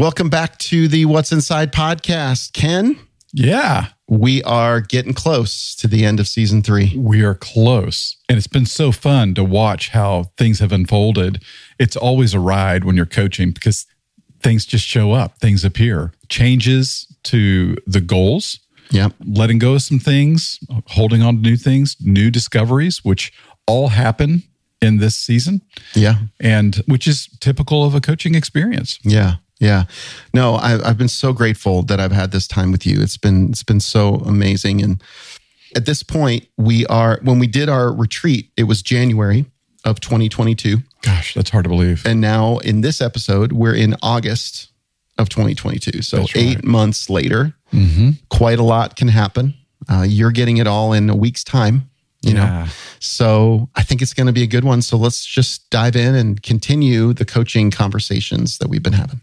Welcome back to the What's Inside podcast. Ken, Yeah, we are getting close to the end of season three. we are close. And it's been so fun to watch how things have unfolded. It's always a ride when you're coaching because things just show up, things appear, changes to the goals, Yeah. letting go of some things, holding on to new things, new discoveries, which all happen in this season, Yeah. and which is typical of a coaching experience. Yeah. Yeah. No, I, I've been so grateful that I've had this time with you. It's been it's been so amazing. And at this point, we are when we did our retreat, it was January of 2022. Gosh, that's hard to believe. And now in this episode, we're in August of 2022. So right. eight months later, Mm-hmm. quite a lot can happen. Uh, you're getting it all in a week's time, you know. So I think it's going to be a good one. So let's just dive in and continue the coaching conversations that we've been having.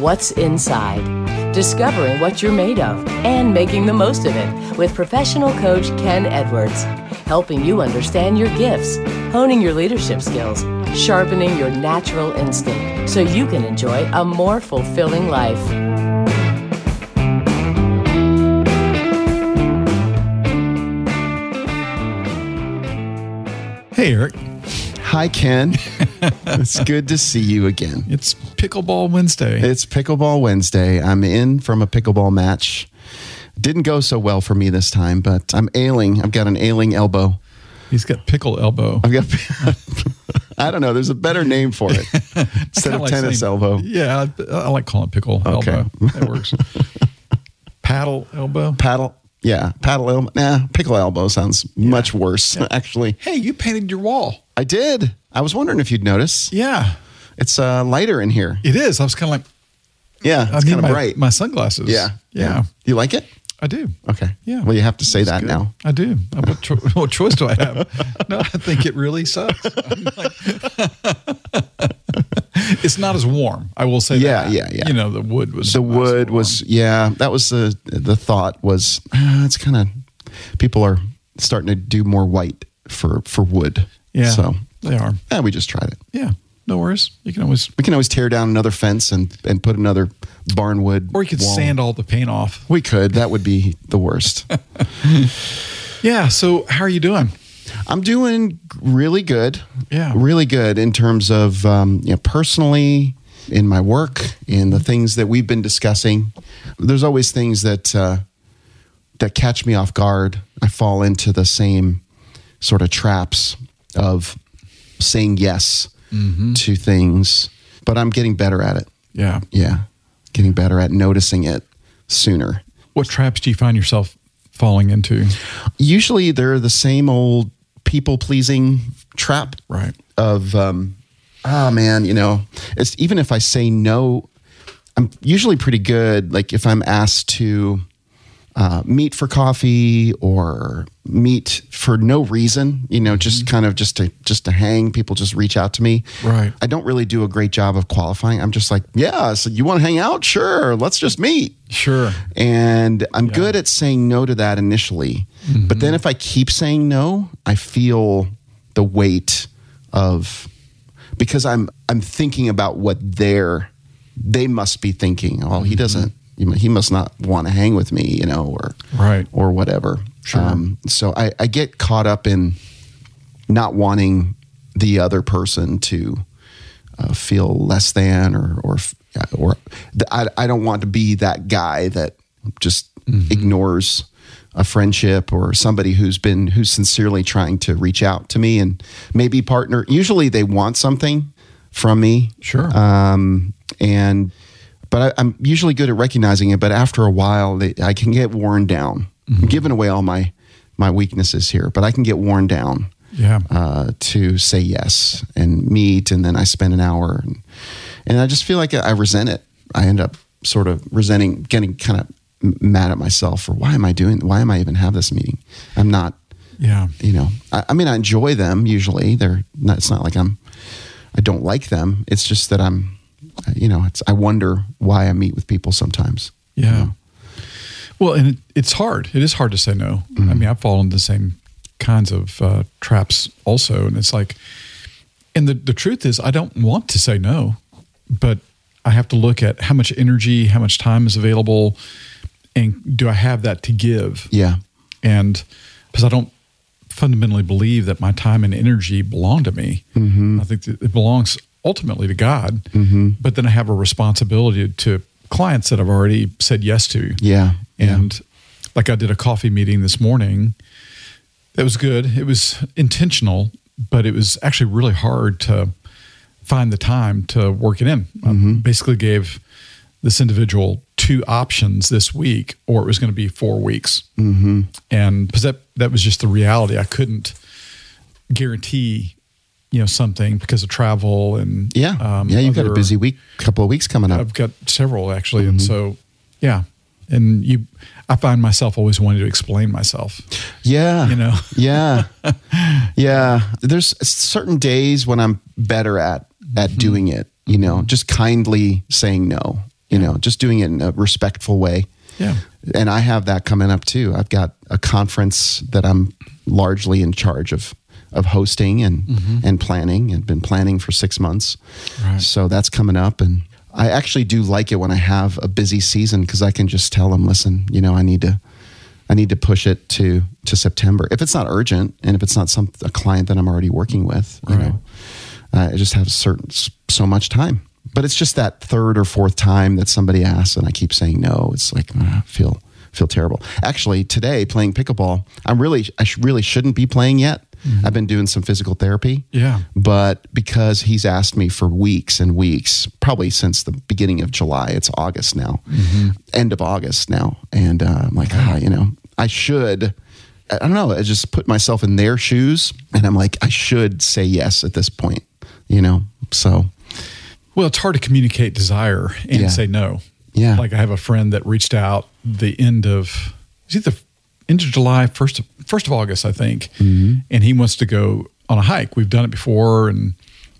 What's Inside? Discovering what you're made of and making the most of it with professional coach Ken Edwards. Helping you understand your gifts, honing your leadership skills, sharpening your natural instinct so you can enjoy a more fulfilling life. Hey, Eric, Hi, Ken. it's good to see you again. it's Pickleball Wednesday. It's Pickleball Wednesday. I'm in from a pickleball match. Didn't go so well for me this time, but I'm ailing. I've got an ailing elbow. He's got pickle elbow. I've got, I don't know, there's a better name for it instead Kinda like tennis saying- elbow. Yeah, I, I like calling it pickle Okay. elbow. That works. Paddle elbow. Paddle. Yeah, paddle elbow. Nah, pickle elbow sounds much worse, actually. Hey, you painted your wall. I did. I was wondering if you'd notice. Yeah, It's uh, lighter in here. it is. I was kind of like, Yeah, I it's kind of bright. my sunglasses. yeah, yeah, You like it? I do. Okay. Yeah. Well, you have to say that Good. now. I do. Uh, What, cho- what choice do I have? No, I think it really sucks. Like- it's not as warm. I will say Yeah, that. yeah, yeah. You know, the wood was The wood was, yeah, that was the the thought was uh, it's kind of people are starting to do more white for for wood. Yeah, So they are. yeah, we just tried it. Yeah, no worries. You can always, We can always tear down another fence and and put another barn wood. or you could wall. sand all the paint off. We could. That would be the worst. Yeah. So, how are you doing? I'm doing really good. Yeah. Really good in terms of, um, you know, personally, in my work, in the things that we've been discussing. There's always things that, uh, that catch me off guard. I fall into the same sort of traps of saying yes to things, but I'm getting better at it. Yeah. Yeah. Getting better at noticing it sooner. What traps do you find yourself falling into? Usually they're the same old people pleasing trap. Right. of um oh man you know it's even if i say no i'm usually pretty good like if i'm asked to uh, meet for coffee or meet for no reason you know just mm-hmm. kind of just to just to hang. People just reach out to me. Right. i don't really do a great job of qualifying. I'm just like yeah so you want to hang out? Sure let's just meet. Sure. and I'm good at saying no to that initially. Mm-hmm. But then if I keep saying no, I feel the weight of because I'm I'm thinking about what they're they must be thinking. Oh, he mm-hmm. doesn't he must not want to hang with me, you know, or Right. or whatever. Sure. Um, so I, I get caught up in not wanting the other person to uh, feel less than or or or th- I, I don't want to be that guy that just ignores a friendship or somebody who's been who's sincerely trying to reach out to me and maybe partner usually they want something from me Sure. um, and but I, I'm usually good at recognizing it. But after a while, they, I can get worn down. I'm giving away all my my weaknesses here, but I can get worn down yeah. uh, to say yes and meet, and then I spend an hour, and, and I just feel like I resent it. I end up sort of resenting, getting kind of mad at myself for why am I doing? Why am I even have this meeting? I'm not yeah. you know I, I mean i enjoy them usually they're not it's not like i'm i don't like them it's just that i'm you know it's i wonder why i meet with people sometimes Yeah. Well, and it, it's hard. It is hard to say no. I mean, I've fallen into the same kinds of uh, traps also, and it's like, and the the truth is, I don't want to say no, but I have to look at how much energy, how much time is available, and do I have that to give? Yeah. And because I don't fundamentally believe that my time and energy belong to me, Mm-hmm. I think that it belongs ultimately to God. But then I have a responsibility to clients that I've already said yes to. Yeah. And like I did a coffee meeting this morning. That was good. It was intentional, but it was actually really hard to find the time to work it in. I basically gave this individual two options this week, or it was going to be four weeks. Mm-hmm. And because that that was just the reality. I couldn't guarantee, you know, something because of travel and Yeah. um, yeah. You've got a busy week, couple of weeks coming up. I've got several actually, and mm-hmm. so yeah, and you, I find myself always wanting to explain myself. Yeah. You know? yeah. Yeah. There's certain days when I'm better at at mm-hmm. doing it, you know, mm-hmm. just kindly saying no, you know, just doing it in a respectful way. Yeah. And I have that coming up too. I've got a conference that I'm largely in charge of of hosting and and planning and been planning for 6 months. Right. So that's coming up and I actually do like it when I have a busy season cuz I can just tell them, listen, you know, I need to I need to push it to to September. If it's not urgent and if it's not some a client that I'm already working with, you Right. know, uh, I just have certain so much time. But it's just that third or fourth time that somebody asks and I keep saying no. It's like ah, I feel feel terrible. Actually, today playing pickleball, I'm really I sh- really shouldn't be playing yet. I've been doing some physical therapy. Yeah. But because he's asked me for weeks and weeks, probably since the beginning of July, it's August now, end of August now. And uh, I'm like, ah, you know, I should, I don't know, I just put myself in their shoes and I'm like, I should say yes at this point, you know? So, Well, it's hard to communicate desire and Yeah. say no. Yeah. Like I have a friend that reached out the end of is it the end of July, first of, first of August, I think, Mm-hmm. and he wants to go on a hike. We've done it before, and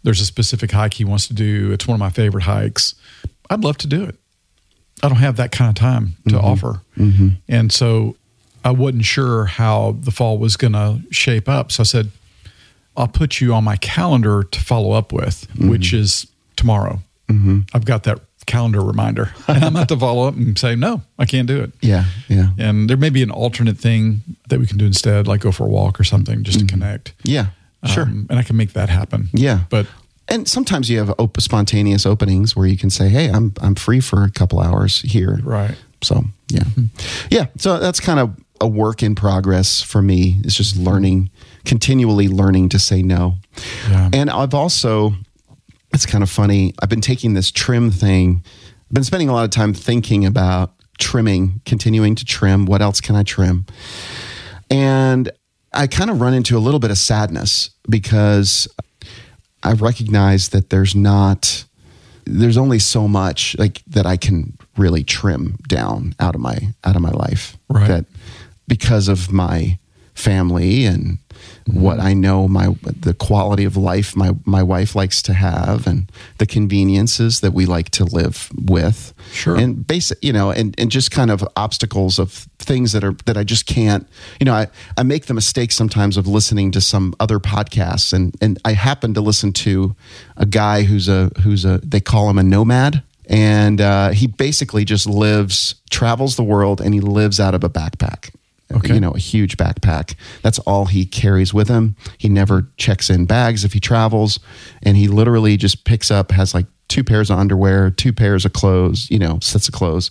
there's a specific hike he wants to do. It's one of my favorite hikes. I'd love to do it. I don't have that kind of time to Mm-hmm. offer, and so I wasn't sure how the fall was going to shape up. So I said, I'll put you on my calendar to follow up with, which is tomorrow. I've got that calendar reminder, and I'm going to follow up and say, no, I can't do it. yeah, yeah. And there may be an alternate thing that we can do instead, like go for a walk or something just to connect. Yeah, sure. Um, and I can make that happen. Yeah. But and sometimes you have op- spontaneous openings where you can say, "Hey, I'm I'm free for a couple hours here." Right. So yeah, yeah. So that's kind of a work in progress for me. It's just learning, continually learning to say no. Yeah. And I've also, it's kind of funny. I've been taking this trim thing. I've been spending a lot of time thinking about trimming, continuing to trim. What else can I trim? And I kind of run into a little bit of sadness because I recognize that there's not there's only so much like that I can really trim down out of my out of my life Right. that because of my family and what I know my the quality of life my my wife likes to have and the conveniences that we like to live with. Sure. and basic you know and and just kind of obstacles of things that are that I just can't you know I I make the mistake sometimes of listening to some other podcasts and and I happen to listen to a guy who's a who's a they call him a nomad. And uh, he basically just lives travels the world and he lives out of a backpack Okay. you know a huge backpack. That's all he carries with him. He never checks in bags if he travels. And he literally just picks up has like two pairs of underwear two pairs of clothes you know sets of clothes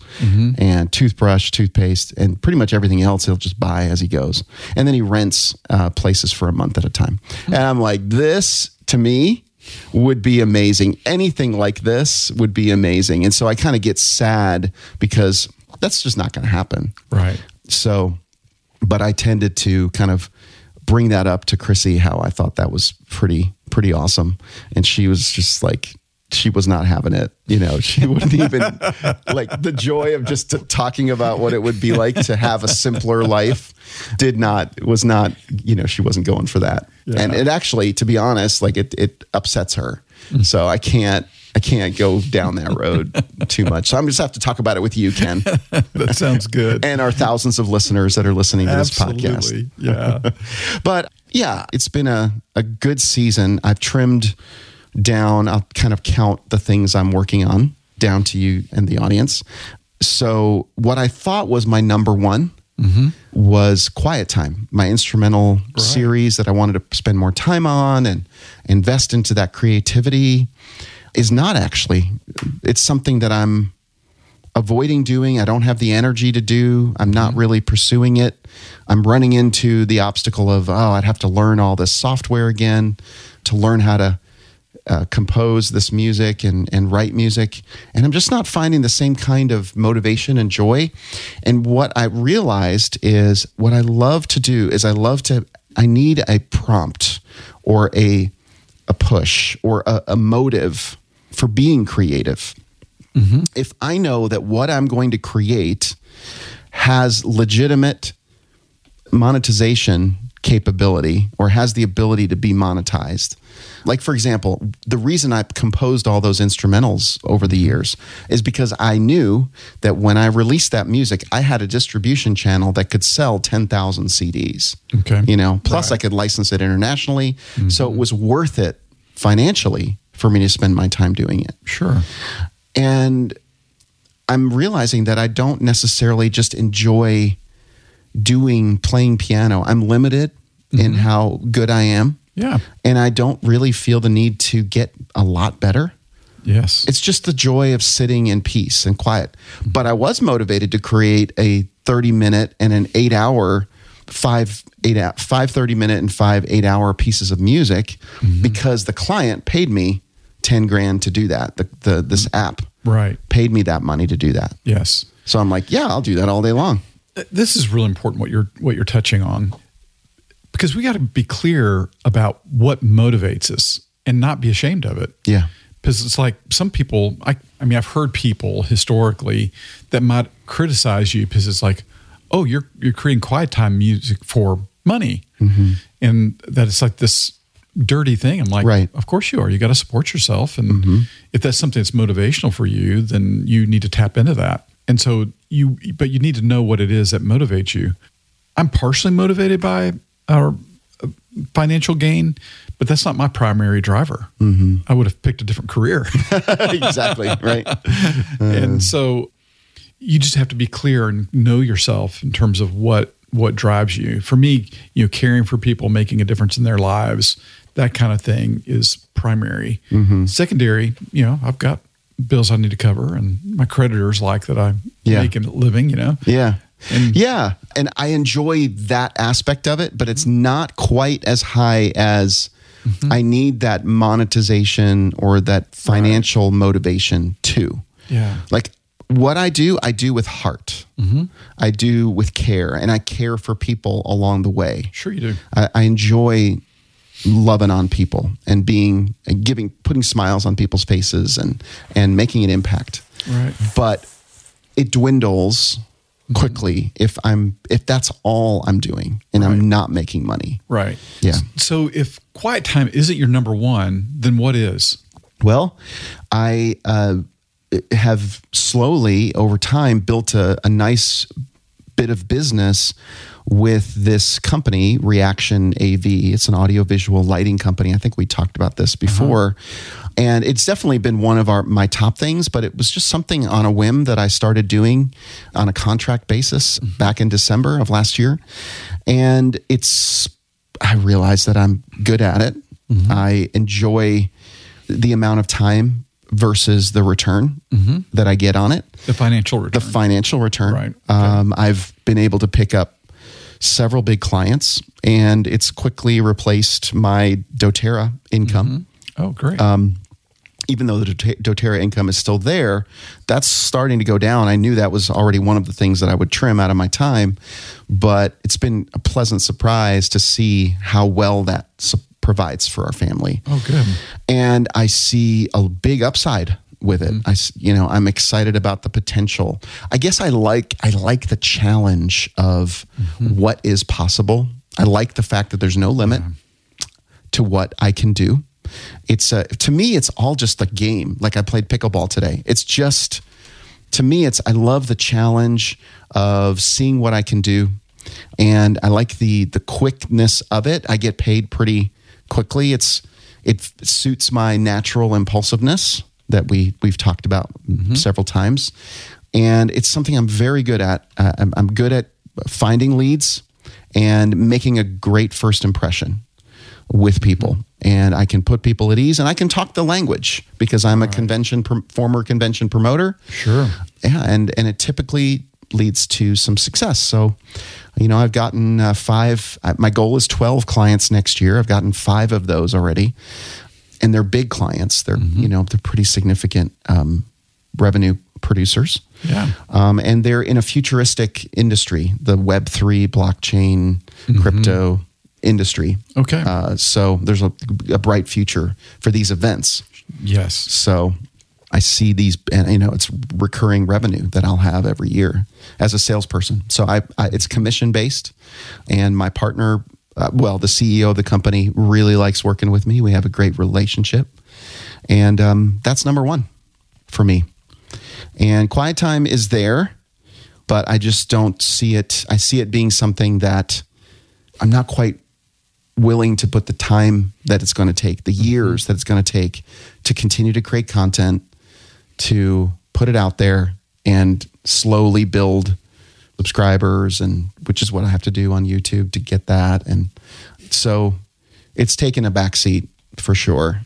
and toothbrush toothpaste and pretty much everything else he'll just buy as he goes. And then he rents uh, places for a month at a time. And i'm like this to me would be amazing. Anything like this would be amazing. And so i kind of get sad because that's just not going to happen. Right. so, but I tended to kind of bring that up to Chrissy how I thought that was pretty pretty awesome, and she was just like she was not having it. You know, she wouldn't even like the joy of just talking about what it would be like to have a simpler life. Did not was not you know she wasn't going for that, Yeah. and it actually, to be honest, like it it upsets her. Mm. So I can't. I can't go down that road too much. So I'm just have to talk about it with you, Ken That sounds good. and our thousands of listeners that are listening to this podcast. Yeah. But yeah, it's been a, a good season. I've trimmed down, I'll kind of count the things I'm working on. down to you and the audience. So, what I thought was my number one mm-hmm. was Quiet Time, my instrumental series that I wanted to spend more time on and invest into that creativity, is not actually. It's something that I'm avoiding doing. I don't have the energy to do. I'm not really pursuing it. I'm running into the obstacle of, oh, I'd have to learn all this software again to learn how to uh, compose this music and, and write music. And I'm just not finding the same kind of motivation and joy. And what I realized is what I love to do is I love to, I need a prompt or a, a push or a, a motive for being creative. Mm-hmm. If I know that what I'm going to create has legitimate monetization capability or has the ability to be monetized. Like, for example, the reason I composed all those instrumentals over the years is because I knew that when I released that music, I had a distribution channel that could sell 10,000 CDs. Okay. You know, plus I could license it internationally. Mm-hmm. So it was worth it financially for me to spend my time doing it. Sure. And I'm realizing that I don't necessarily just enjoy doing playing piano. I'm limited in mm-hmm. how good I am. Yeah. And I don't really feel the need to get a lot better. Yes. It's just the joy of sitting in peace and quiet. Mm-hmm. But I was motivated to create a 30 minute and an eight hour, five, eight, five 30 minute and five eight hour pieces of music mm-hmm. because the client paid me 10 grand to do that. The, the, this mm. app right. paid me that money to do that. Yes. So I'm like, yeah, I'll do that all day long. Uh, this is really important what you're what you're touching on because we got to be clear about what motivates us and not be ashamed of it Yeah. because it's like some people I, I mean i've heard people historically that might criticize you because it's like oh you're you're creating quiet time music for money mm-hmm. and that it's like this dirty thing. I'm like Right. of course you are. You got to support yourself. And mm-hmm. if that's something that's motivational for you then you need to tap into that. And so you but you need to know what it is that motivates you. I'm partially motivated by our uh, financial gain but that's not my primary driver. Mm-hmm. I would have picked a different career. Exactly. Right. and uh. so you just have to be clear and know yourself in terms of what what drives you for me you know caring for people making a difference in their lives that kind of thing is primary Mm-hmm. secondary you know i've got bills i need to cover and my creditors like that i'm Yeah. making a living you know Yeah. And- yeah. And I enjoy that aspect of it, but it's not quite as high as I need that monetization or that financial motivation too. Yeah. Like what I do, I do with heart. I do with care, and I care for people along the way. sure you do. I, I enjoy loving on people and being and giving putting smiles on people's faces and and making an impact. Right. But it dwindles quickly if i'm if that's all i'm doing and i'm not making money. Right. Yeah. so if quiet time isn't your number one then what is? Well i uh, have slowly over time built a, a nice bit of business with this company reaction av it's an audiovisual lighting company. I think we talked about this uh-huh. before. And it's definitely been one of our my top things but it was just something on a whim that i started doing on a contract basis mm-hmm. back in december of last year. And it's i realized that i'm good at it. Mm-hmm. I enjoy the amount of time versus the return that i get on it the financial return. the financial return. Right. Okay. Um, I've been able to pick up several big clients, and it's quickly replaced my DoTerra income. oh great Um, Even though the DoTerra income is still there, that's starting to go down. I knew that was already one of the things that I would trim out of my time, but it's been a pleasant surprise to see how well that provides for our family oh good and I see a big upside with it. I, s- you know, I'm excited about the potential. I guess I like I like the challenge of what is possible. I like the fact that there's no limit to what I can do. It's uh, to me, it's all just a game. Like I played pickleball today. It's just to me, it's I love the challenge of seeing what I can do, and I like the the quickness of it. I get paid pretty quickly. It's it suits my natural impulsiveness. that we we've talked about several times, and it's something I'm very good at. Uh, I'm, I'm good at finding leads and making a great first impression with people and I can put people at ease and I can talk the language because I'm a convention pr- former convention promoter. Sure. Yeah, and and it typically leads to some success. So, you know, I've gotten uh, five. uh, My goal is twelve clients next year. I've gotten five of those already, and they're big clients. They're you know they're pretty significant um, revenue producers. Yeah. Um, and they're in a futuristic industry, the Web three blockchain crypto industry. Okay. Uh, so there's a, a bright future for these events. Yes. So I see these, and you know, it's recurring revenue that I'll have every year as a salesperson. So I, I it's commission based, and my partner, uh, well, the CEO of the company really likes working with me. We have a great relationship, and um, that's number one for me. And quiet time is there, but I just don't see it. I see it being something that I'm not quite willing to put the time that it's going to take, the years that it's going to take to continue to create content, to put it out there and slowly build subscribers and which is what I have to do on YouTube to get that and so it's taken a backseat for sure.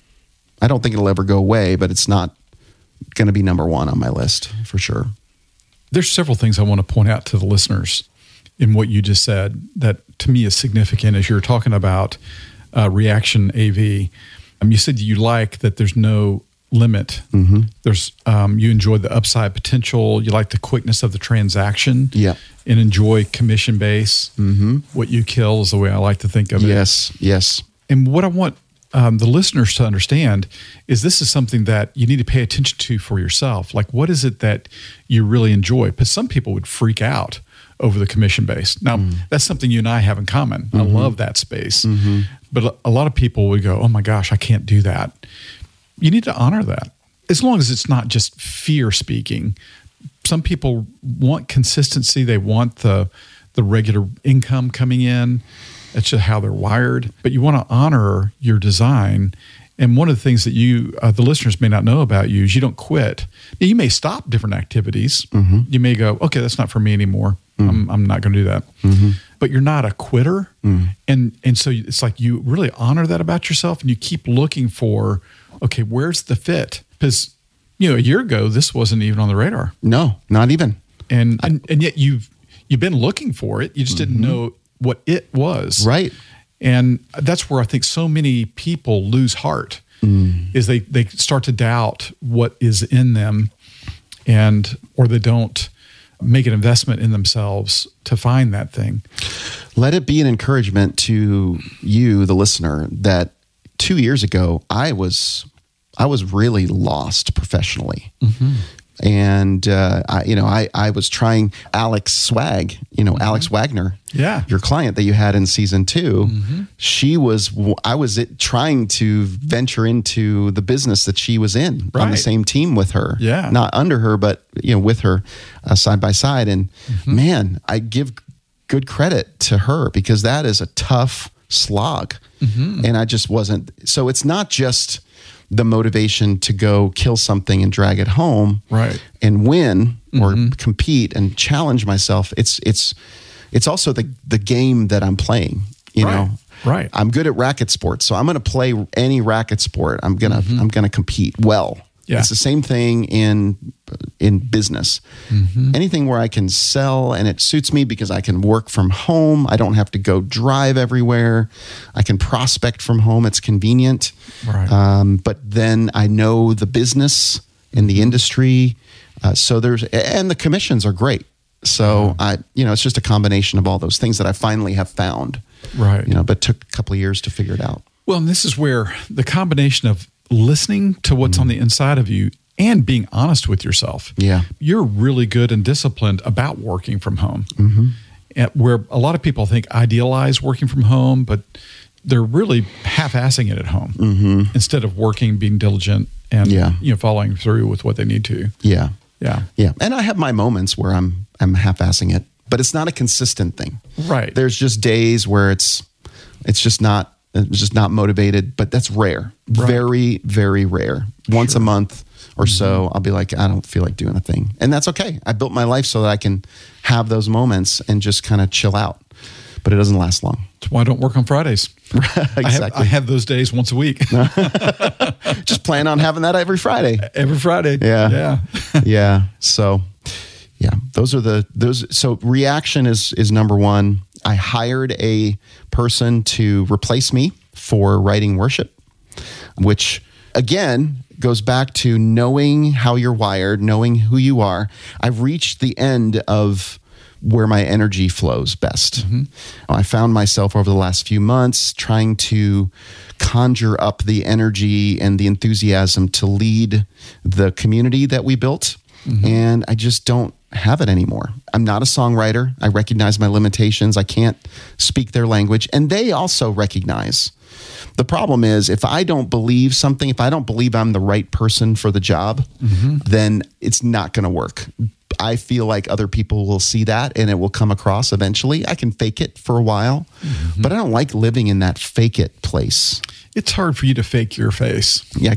I don't think it'll ever go away, but it's not going to be number 1 on my list for sure. There's several things I want to point out to the listeners in what you just said that to me is significant as you're talking about uh, reaction AV. Um, you said you like that there's no limit. Mm-hmm. There's um, you enjoy the upside potential. You like the quickness of the transaction. Yeah. and enjoy commission base. Mm-hmm. What you kill is the way I like to think of it. Yes, yes. And what I want um, the listeners to understand is this is something that you need to pay attention to for yourself. Like, what is it that you really enjoy? Because some people would freak out over the commission base. Now, that's something you and I have in common. I love that space. But a lot of people would go, oh my gosh, I can't do that. You need to honor that. As long as it's not just fear speaking. Some people want consistency, they want the the regular income coming in. That's just how they're wired. But you want to honor your design. And one of the things that you, uh, the listeners may not know about you is you don't quit. Now, you may stop different activities. Mm-hmm. You may go, okay, that's not for me anymore. Mm. I'm, I'm not going to do that. Mm-hmm. But you're not a quitter. Mm. And, and so it's like you really honor that about yourself and you keep looking for, okay, where's the fit? Because, you know, a year ago, this wasn't even on the radar No, not even. and and, and yet you've you've been looking for it you just didn't mm-hmm. know what it was Right. and that's where i think so many people lose heart mm. is they they start to doubt what is in them and or they don't make an investment in themselves to find that thing let it be an encouragement to you the listener that 2 years ago I was I was really lost professionally. Mm-hmm. And uh, I, you know, I, I was trying Alex Swag, you know, Alex mm-hmm. Wagner, Yeah. your client that you had in season 2 mm-hmm. She was, I was it, trying to venture into the business that she was in on the same team with her, Yeah. not under her, but you know, with her uh, side by side. And man, I give good credit to her because that is a tough slog. And I just wasn't. So it's not just the motivation to go kill something and drag it home Right. and win or mm-hmm. compete and challenge myself. It's it's it's also the the game that I'm playing. You Right. know, Right. I'm good at racket sports, so I'm going to play any racket sport. I'm gonna mm-hmm. I'm gonna compete well. Yeah. It's the same thing in in business. Anything where I can sell and it suits me because I can work from home. I don't have to go drive everywhere. I can prospect from home. It's convenient. Right. Um, but then I know the business and the industry. Uh, so there's and the commissions are great. So I, you know, it's just a combination of all those things that I finally have found. Right. You know, but took a couple of years to figure it out. Well, and this is where the combination of listening to what's on the inside of you and being honest with yourself. Yeah. You're really good and disciplined about working from home. Mm-hmm. And where a lot of people think idealize working from home, but they're really half-assing it at home mm-hmm. instead of working, being diligent, and Yeah. you know following through with what they need to. Yeah. Yeah. Yeah. And I have my moments where I'm I'm half-assing it, but it's not a consistent thing. Right. There's just days where it's it's just not it's just not motivated, but that's rare. Right. Very very rare. Once a month or so, mm-hmm. I'll be like, I don't feel like doing a thing. And that's okay. I built my life so that I can have those moments and just kind of chill out. But it doesn't last long. That's why I don't work on Fridays. exactly. I have, I have those days once a week. just plan on having that every Friday. Every Friday. Yeah. Yeah. yeah. So, yeah, those are the those. So reaction is is number one. I hired a person to replace me for writing worship, which again goes back to knowing how you're wired, knowing who you are. I've reached the end of where my energy flows best. Mm-hmm. I found myself over the last few months trying to conjure up the energy and the enthusiasm to lead the community that we built. Mm-hmm. And I just don't have it anymore. I'm not a songwriter. I recognize my limitations. I can't speak their language. And they also recognize. The problem is, if I don't believe something, if I don't believe I'm the right person for the job, mm-hmm. then it's not going to work. I feel like other people will see that and it will come across eventually. I can fake it for a while, mm-hmm. but I don't like living in that fake it place. It's hard for you to fake your face. Yeah.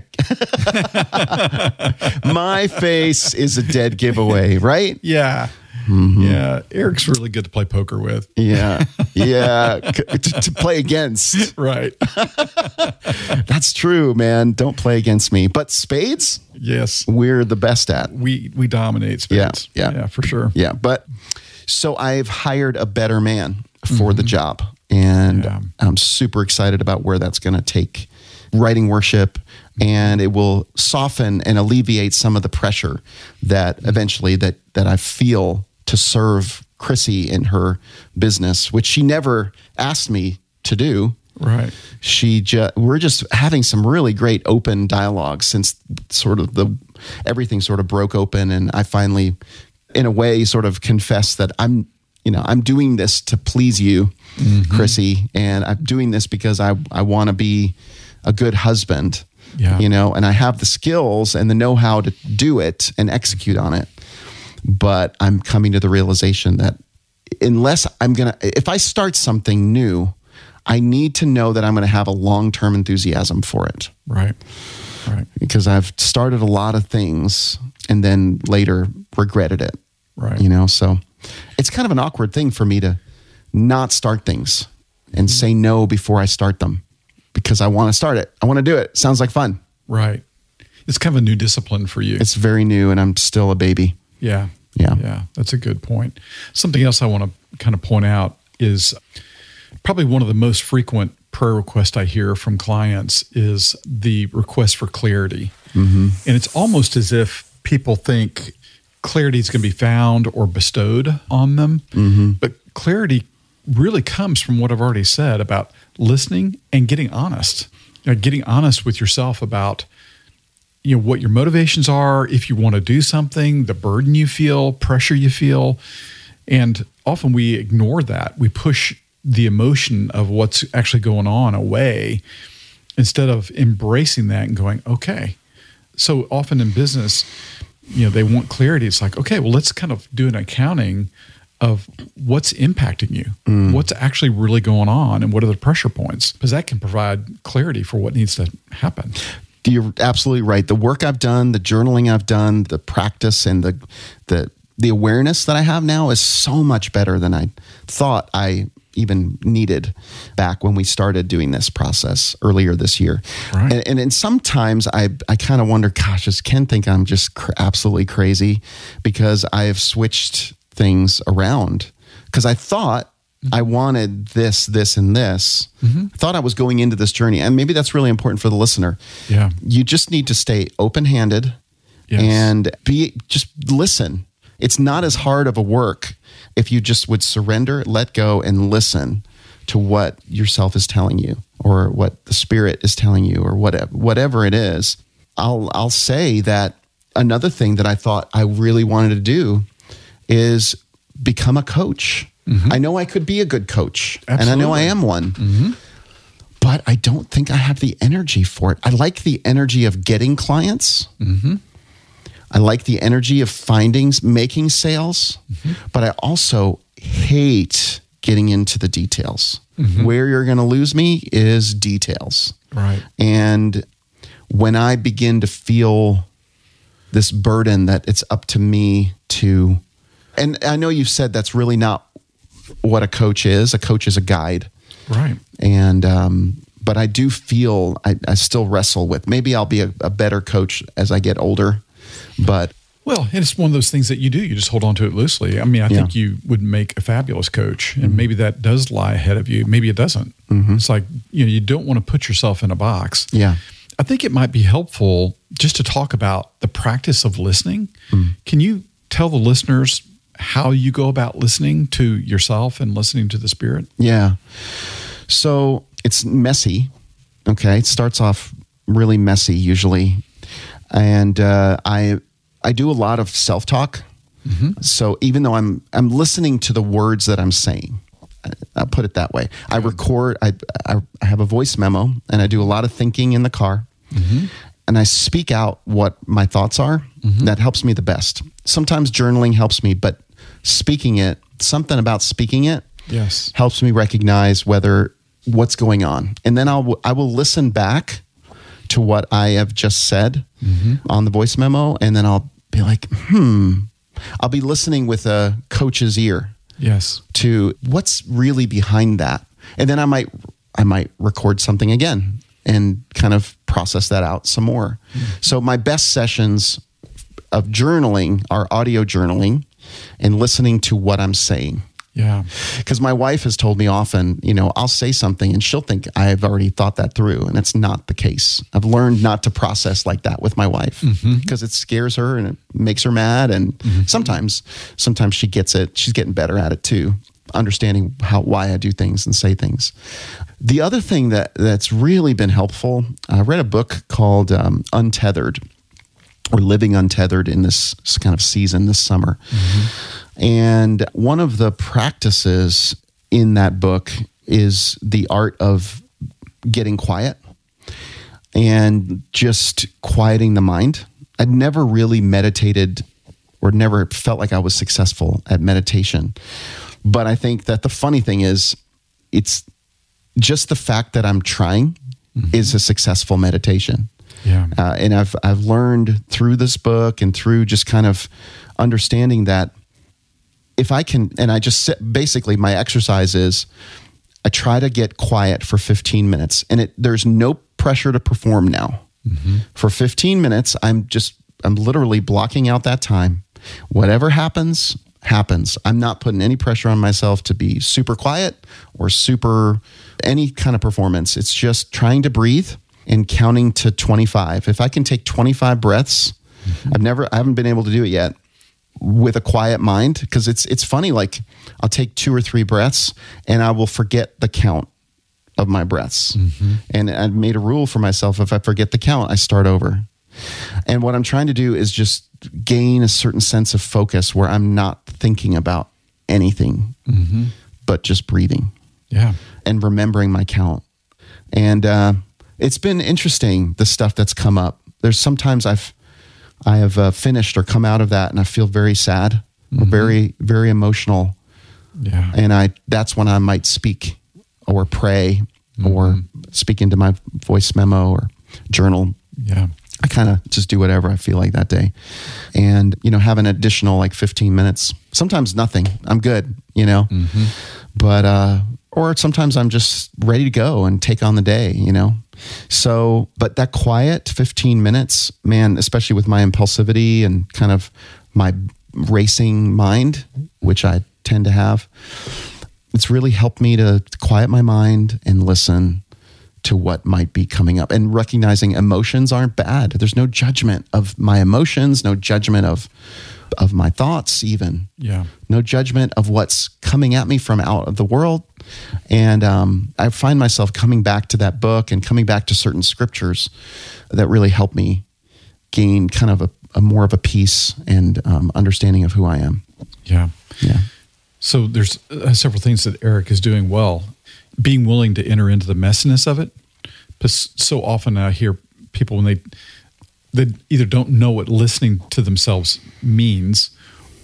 My face is a dead giveaway, right? Yeah. Mm-hmm. Yeah. Eric's really good to play poker with. Yeah. Yeah. To, to play against. Right. That's true, man. Don't play against me. But spades, yes. we're the best at. We we dominate spades. Yeah, yeah. Yeah, for sure. Yeah. But so I've hired a better man for the job. And Yeah. I'm super excited about where that's going to take writing worship. And it will soften and alleviate some of the pressure that eventually that that I feel to serve Chrissy in her business, which she never asked me to do. Right. she just we're just having some really great open dialogue since sort of the everything sort of broke open and i finally in a way sort of confessed that i'm you know i'm doing this to please you mm-hmm. chrissy and i'm doing this because i i want to be a good husband Yeah. you know and i have the skills and the know-how to do it and execute on it but i'm coming to the realization that unless i'm gonna if i start something new i need to know that i'm gonna have a long-term enthusiasm for it Right. Right. because i've started a lot of things and then later regretted it Right. you know so it's kind of an awkward thing for me to not start things and mm-hmm. say no before i start them because i want to start it i want to do it sounds like fun Right. It's kind of a new discipline for you. it's very new and i'm still a baby Yeah. Yeah. Yeah. That's a good point. Something else I want to kind of point out is probably one of the most frequent prayer requests I hear from clients is the request for clarity. Mm-hmm. And it's almost as if people think clarity is going to be found or bestowed on them. Mm-hmm. But clarity really comes from what I've already said about listening and getting honest. You know, getting honest with yourself about you know what your motivations are if you want to do something the burden you feel pressure you feel. And often we ignore that. We push the emotion of what's actually going on away instead of embracing that and going okay. So often in business you know they want clarity. It's like okay well let's kind of do an accounting of what's impacting you. Mm. What's actually really going on and what are the pressure points? Because that can provide clarity for what needs to happen You're absolutely right. The work I've done, the journaling I've done, the practice, and the the the awareness that I have now is so much better than I thought I even needed back when we started doing this process earlier this year. Right. And, and, and sometimes I I kind of wonder, gosh, does Ken think I'm just cr- absolutely crazy because I have switched things around? Because I thought I wanted this, this, and this. Mm-hmm. I thought I was going into this journey, and maybe that's really important for the listener. Yeah. You just need to stay open-handed Yes. and be just listen. It's not as hard of a work if you just would surrender let go and listen to what yourself is telling you or what the spirit is telling you or whatever whatever it is. I'll i'll say that another thing that i thought i really wanted to do is become a coach Mm-hmm. i know i could be a good coach and i know i am one mm-hmm. but I don't think I have the energy for it. I like the energy of getting clients. Mm-hmm. I like the energy of finding, making sales, but I also hate getting into the details. Where you're going to lose me is details. Right. And when I begin to feel this burden that it's up to me to and I know you've said that's really not what a coach is. A coach is a guide. Right. And um but I do feel I, I still wrestle with maybe I'll be a, a better coach as I get older. But Well, and it's one of those things that you do. You just hold on to it loosely. I mean, I think you would make a fabulous coach, and mm-hmm. maybe that does lie ahead of you. Maybe it doesn't. Mm-hmm. It's like you know, you don't want to put yourself in a box. Yeah. I think it might be helpful just to talk about the practice of listening. Mm. Can you tell the listeners how you go about listening to yourself and listening to the Spirit? Yeah. So it's messy. Okay. It starts off really messy usually. And uh, I I do a lot of self talk. Mm-hmm. So even though I'm I'm listening to the words that I'm saying, I'll put it that way. I record. I, I I have a voice memo, and I do a lot of thinking in the car, mm-hmm. and I speak out what my thoughts are. Mm-hmm. That helps me the best. Sometimes journaling helps me, but speaking it, something about speaking it, Yes. helps me recognize whether what's going on, and then I'll I will listen back to what I have just said on the voice memo, and then I'll be like, hmm. I'll be listening with a coach's ear Yes. to what's really behind that, and then I might I might record something again and kind of process that out some more. So my best sessions of journaling are audio journaling and listening to what I'm saying Yeah. because my wife has told me often, you know, I'll say something and she'll think I've already thought that through, and it's not the case. I've learned not to process like that with my wife because it scares her and it makes her mad, and sometimes, sometimes she gets it. She's getting better at it too, understanding how why I do things and say things. The other thing that that's really been helpful, I read a book called um, Untethered or living untethered in this kind of season this summer. And one of the practices in that book is the art of getting quiet and just quieting the mind. I'd never really meditated or never felt like I was successful at meditation. But I think that the funny thing is, it's just the fact that I'm trying mm-hmm. is a successful meditation. Yeah. Uh, and I've I've learned through this book and through just kind of understanding that if I can, and I just sit, basically my exercise is I try to get quiet for 15 minutes, and it there's no pressure to perform now. For 15 minutes, I'm just I'm literally blocking out that time. Whatever happens, happens. I'm not putting any pressure on myself to be super quiet or super any kind of performance. It's just trying to breathe and counting to 25. If I can take 25 breaths, mm-hmm. I've never I haven't been able to do it yet with a quiet mind because it's it's funny like I'll take two or three breaths and I will forget the count of my breaths. Mm-hmm. And I've made a rule for myself if I forget the count, I start over. And what I'm trying to do is just gain a certain sense of focus where I'm not thinking about anything mm-hmm. but just breathing Yeah. and remembering my count. And uh, it's been interesting the stuff that's come up. There's sometimes I've I have uh, finished or come out of that and I feel very sad or very very emotional, Yeah. and I that's when I might speak or pray or speak into my voice memo or journal. Yeah. I kind of just do whatever I feel like that day, and you know have an additional like 15 minutes. Sometimes nothing. I'm good. You know, but uh, or sometimes I'm just ready to go and take on the day. You know, so but that quiet 15 minutes, man, especially with my impulsivity and kind of my racing mind, which I tend to have, it's really helped me to quiet my mind and listen to what might be coming up and recognizing emotions aren't bad. There's no judgment of my emotions, no judgment of of my thoughts even. Yeah. No judgment of what's coming at me from out of the world. And um, I find myself coming back to that book and coming back to certain scriptures that really help me gain kind of a, a more of a peace and um, understanding of who I am. Yeah. Yeah. So there's uh, several things that Eric is doing well. Being willing to enter into the messiness of it. Because so often I hear people when they they either don't know what listening to themselves means,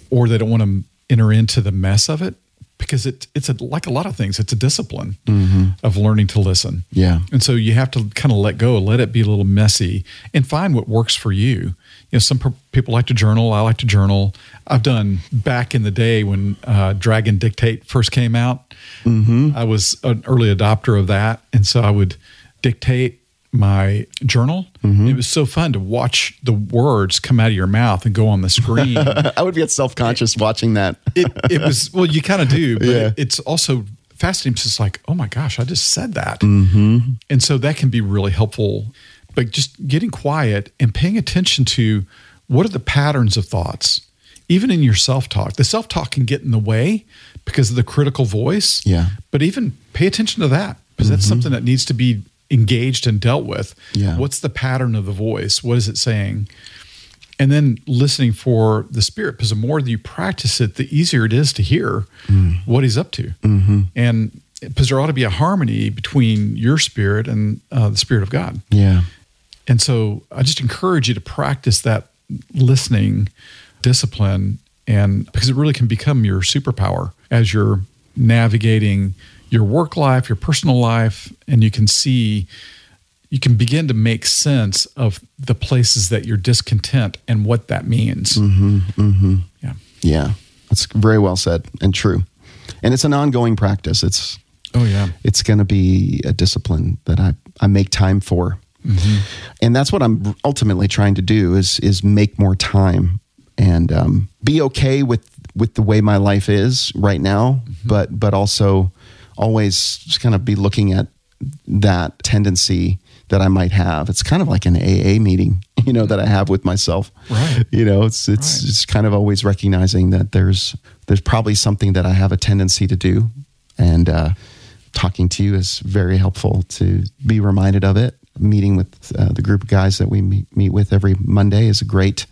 or they don't want to enter into the mess of it because it it's a, like a lot of things. It's a discipline mm-hmm. of learning to listen. Yeah. and so you have to kind of let go, let it be a little messy, and find what works for you. You know, some per- people like to journal. I like to journal. I've done back in the day when uh, Dragon Dictate first came out. I was an early adopter of that, and so I would dictate my journal. It was so fun to watch the words come out of your mouth and go on the screen. I would get self conscious watching that. it, it was well, you kind of do, but Yeah. it's also fascinating. 'cause It's like, oh my gosh, I just said that, mm-hmm. and so that can be really helpful. But just getting quiet and paying attention to what are the patterns of thoughts, even in your self talk. The self talk can get in the way because of the critical voice. Yeah. but even pay attention to that because that's mm-hmm. something that needs to be engaged and dealt with. Yeah. what's the pattern of the voice? What is it saying? and then listening for the spirit because the more that you practice it the easier it is to hear mm. what he's up to mm-hmm. and because there ought to be a harmony between your spirit and uh, the spirit of god Yeah. And so i just encourage you to practice that listening discipline and because it really can become your superpower as you're navigating your work life your personal life and you can see you can begin to make sense of the places that you're discontent and what that means mm-hmm, mm-hmm. yeah Yeah. That's very well said and true. And it's an ongoing practice. It's oh yeah it's going to be a discipline that I, I make time for. And that's what I'm ultimately trying to do is is make more time and um, be okay with with the way my life is right now, but but also always just kind of be looking at that tendency that I might have. It's kind of like an AA meeting, you know, that I have with myself. Right. You know, it's it's Right. it's kind of always recognizing that there's there's probably something that I have a tendency to do, and uh, talking to you is very helpful to be reminded of it. Meeting with uh, the group of guys that we meet, meet with every Monday is great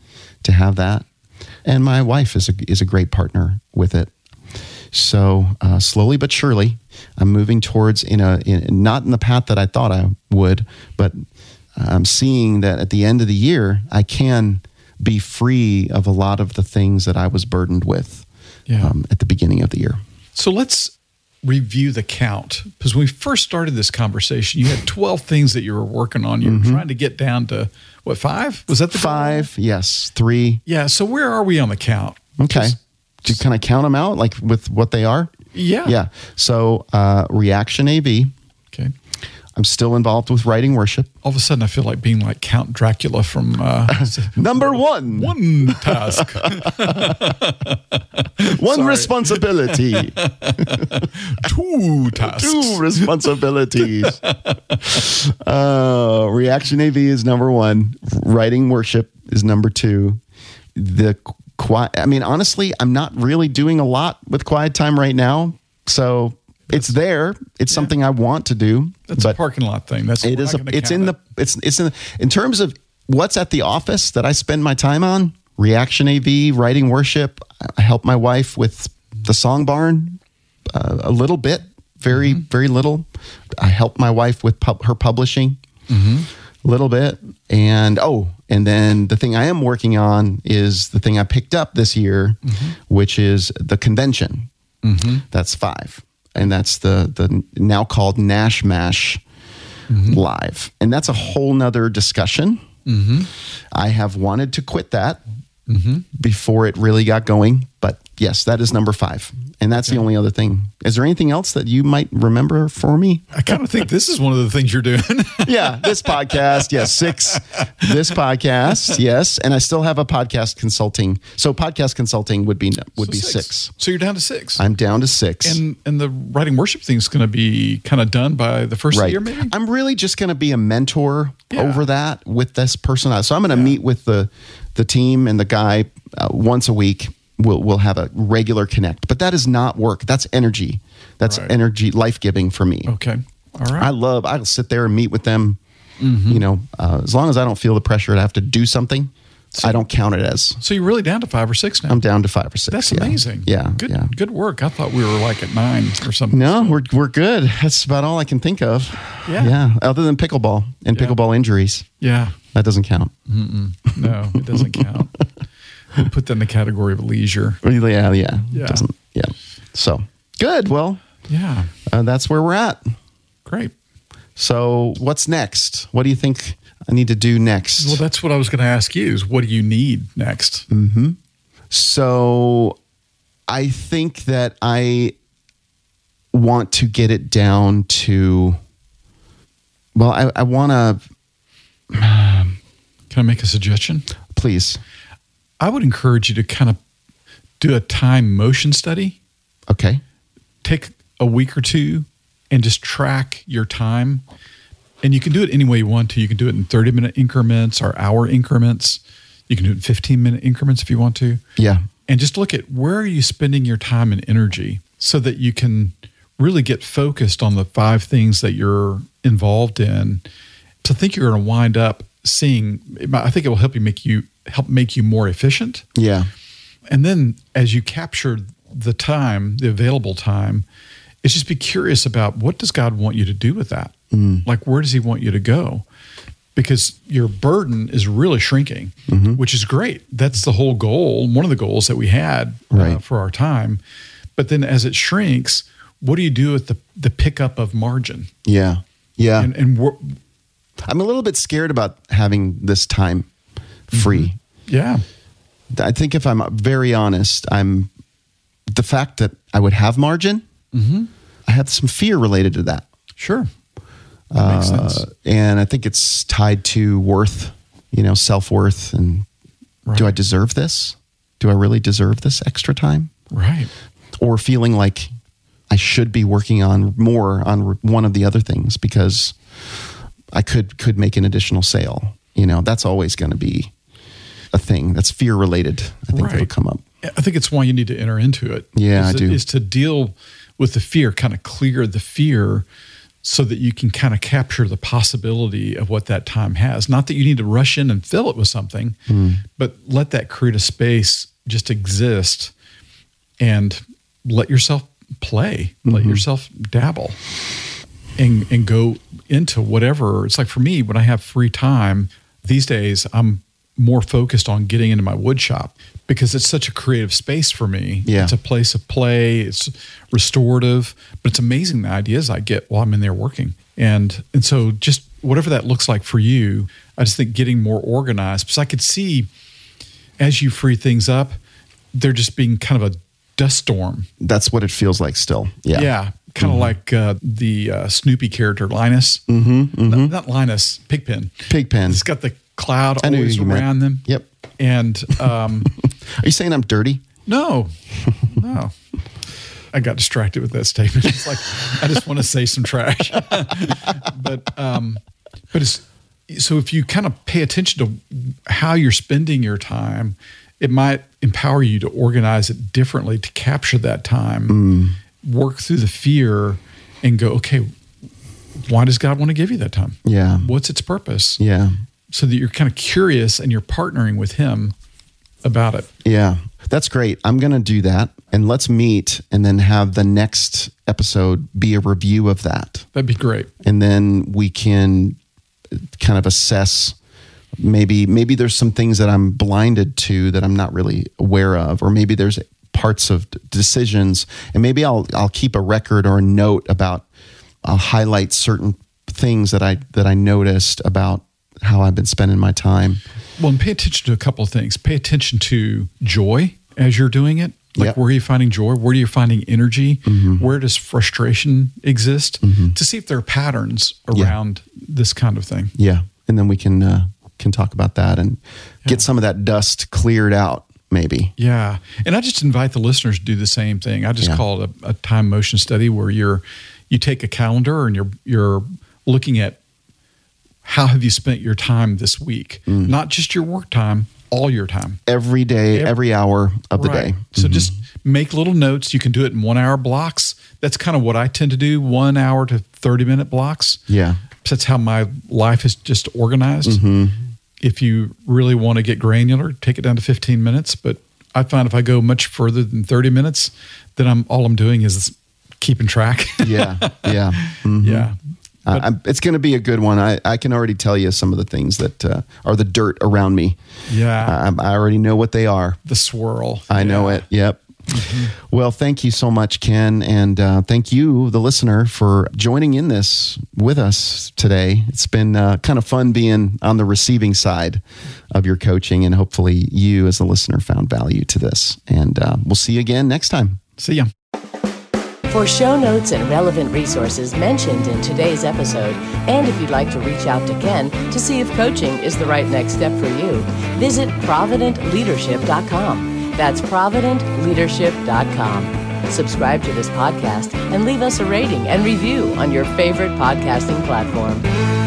to have that, and my wife is a is a great partner with it. So uh, slowly but surely, I'm moving towards in a in, not in the path that I thought I would, but I'm seeing that at the end of the year, I can be free of a lot of the things that I was burdened with Yeah. um, at the beginning of the year. So let's review the count because when we first started this conversation, you had 12 things that you were working on. You were trying to get down to what, five? Was that the goal? Five, yes, three. Yeah. So where are we on the count? Okay. Just- Do, can I count them out like with what they are? Yeah. Yeah. So uh, reaction AV. I'm still involved with writing worship. All of a sudden, I feel like being like Count Dracula from uh, Number one, one task. one responsibility. two tasks. two responsibilities. uh, reaction AV is number one. Writing worship is number two. The quiet. I mean, honestly, I'm not really doing a lot with quiet time right now. So it's there. It's something I want to do. That's a parking lot thing. That's it is. A, it's in it. the. It's it's in the, in terms of what's at the office that I spend my time on. Reaction AV, writing worship. I help my wife with the song barn uh, a little bit, very mm-hmm. very little. I help my wife with pub, her publishing mm-hmm. a little bit, and oh, and then the thing I am working on is the thing I picked up this year, mm-hmm. which is the convention. That's five, and that's the the now called Nash Mash mm-hmm. live, and that's a whole nother discussion. Mm-hmm. I have wanted to quit that mm-hmm. before it really got going, but yes, that is number five, and that's the only other thing. Is there anything else that you might remember for me? I kind of think this is one of the things you're doing. yeah, this podcast, yes, six. This podcast, yes, and I still have a podcast consulting. So podcast consulting would be would So be six. So you're down to six. I'm down to six. and and the writing worship thing is going to be kind of done by the first right. year, maybe. I'm really just going to be a mentor Yeah. over that with this person. So I'm going to meet with the the team and the guy uh, once a week. We'll we'll have a regular connect, but that is not work. That's energy. That's Right. energy, life giving for me. Okay. All right. I love. I'll sit there and meet with them. You know, uh, as long as I don't feel the pressure to have to do something, I don't count it as. so you're really down to five or six now. I'm down to five or six. That's yeah. amazing. Yeah, Good. yeah. Good work. I thought we were like at nine or something. No, we're we're good. That's about all I can think of. Yeah. yeah. Other than pickleball and Yeah. pickleball injuries, Yeah. that doesn't count. No, it doesn't count. Put that in the category of leisure. Yeah, yeah. Yeah. Doesn't. Yeah. So Good. Well, Yeah. uh, that's where we're at. Great. So, what's next? What do you think I need to do next? Well, that's what I was going to ask you is what do you need next? So I think that I want to get it down to, well, I, I want to, Can I make a suggestion? please. I would encourage you to kind of do a time motion study. Okay. Take a week or two and just track your time. And you can do it any way you want to. You can do it in 30 minute increments or hour increments. You can do it in 15 minute increments if you want to. Yeah. And just look at where are you spending your time and energy so that you can really get focused on the five things that you're involved in. To think you're going to wind up seeing, I think it will help you make you help make you more efficient. Yeah. And then as you capture the time, the available time, it's just be curious about what does God want you to do with that? Like where does he want you to go? Because your burden is really shrinking, which is great. That's the whole goal, one of the goals that we had uh, for our time. But then as it shrinks, what do you do with the the pickup of margin? Yeah. Yeah. And and I'm a little bit scared about having this time free. yeah, I think if I'm very honest, I'm the fact that I would have margin, I have some fear related to that. sure. That makes sense. Uh, and I think it's tied to worth, you know, self worth. And do I deserve this? Do I really deserve this extra time? Right. Or feeling like I should be working on more on one of the other things because I could could make an additional sale. You know, that's always going to be a thing. That's fear related. I think that'll come up. I think it's why you need to enter into it. Yeah, I do. Is to deal with the fear, kind of clear the fear, so that you can kind of capture the possibility of what that time has. Not that you need to rush in and fill it with something, Hmm. but let that create a space just exist, and let yourself play, Mm-hmm. let yourself dabble, and and go into whatever. It's like for me when I have free time these days, I'm more focused on getting into my wood shop because it's such a creative space for me. Yeah. It's a place of play, it's restorative, but it's amazing the ideas I get while I'm in there working. And and so just whatever that looks like for you, I just think getting more organized because I could see as you free things up, they're just being kind of a dust storm. That's what it feels like still. Yeah. Yeah, kind of like uh, the uh, Snoopy character Linus. Mm-hmm, Not, Linus, Pigpen. Pigpen. It's got the cloud I always you meant. around them. Yep. And um, Are you saying I'm dirty? no, no. I got distracted with that statement. It's like I just want to say some trash, but um, but it's so if you kind of pay attention to how you're spending your time, it might empower you to organize it differently to capture that time, work through the fear, and go, okay, why does God want to give you that time? Yeah. What's its purpose? Yeah. So that you're kind of curious and you're partnering with Him about it. Yeah. That's great. I'm going to do that. And let's meet and then have the next episode be a review of that. That'd be great. And then we can kind of assess maybe maybe there's some things that I'm blinded to that I'm not really aware of or maybe there's parts of decisions and maybe I'll I'll keep a record or a note about I'll highlight certain things that I that I noticed about how I've been spending my time. Well, and pay attention to a couple of things. Pay attention to joy as you're doing it. Like, Yep. where are you finding joy? Where are you finding energy? Where does frustration exist? To see if there are patterns Yeah. around this kind of thing. Yeah, and then we can uh, can talk about that and get some of that dust cleared out. Maybe. Yeah. And I just invite the listeners to do the same thing. I just Yeah. call it a, a time motion study where you're you take a calendar and you're you're looking at how have you spent your time this week? Mm. Not just your work time, all your time. Every day, Ev- every hour of the Right. day. So just make little notes. You can do it in one hour blocks. That's kind of what I tend to do one hour to 30 minute blocks. Yeah. That's how my life is just organized. Mm-hmm. If you really want to get granular, take it down to 15 minutes. But I find if I go much further than 30 minutes, then I'm all I'm doing is keeping track. Yeah. Yeah. Mhm. yeah. Uh, it's going to be a good one. I, I can already tell you some of the things that uh, are the dirt around me. Yeah. I, I already know what they are. the swirl. I know it. Yep. Well, thank you so much, Ken. And uh, thank you, the listener, for joining in this with us today. It's been uh, kind of fun being on the receiving side of your coaching. And hopefully, you, as a listener, found value to this. And uh, we'll see you again next time. See ya. For show notes and relevant resources mentioned in today's episode, and if you'd like to reach out to Ken to see if coaching is the right next step for you, visit providentleadership.com. That's providentleadership.com. Subscribe to this podcast and leave us a rating and review on your favorite podcasting platform.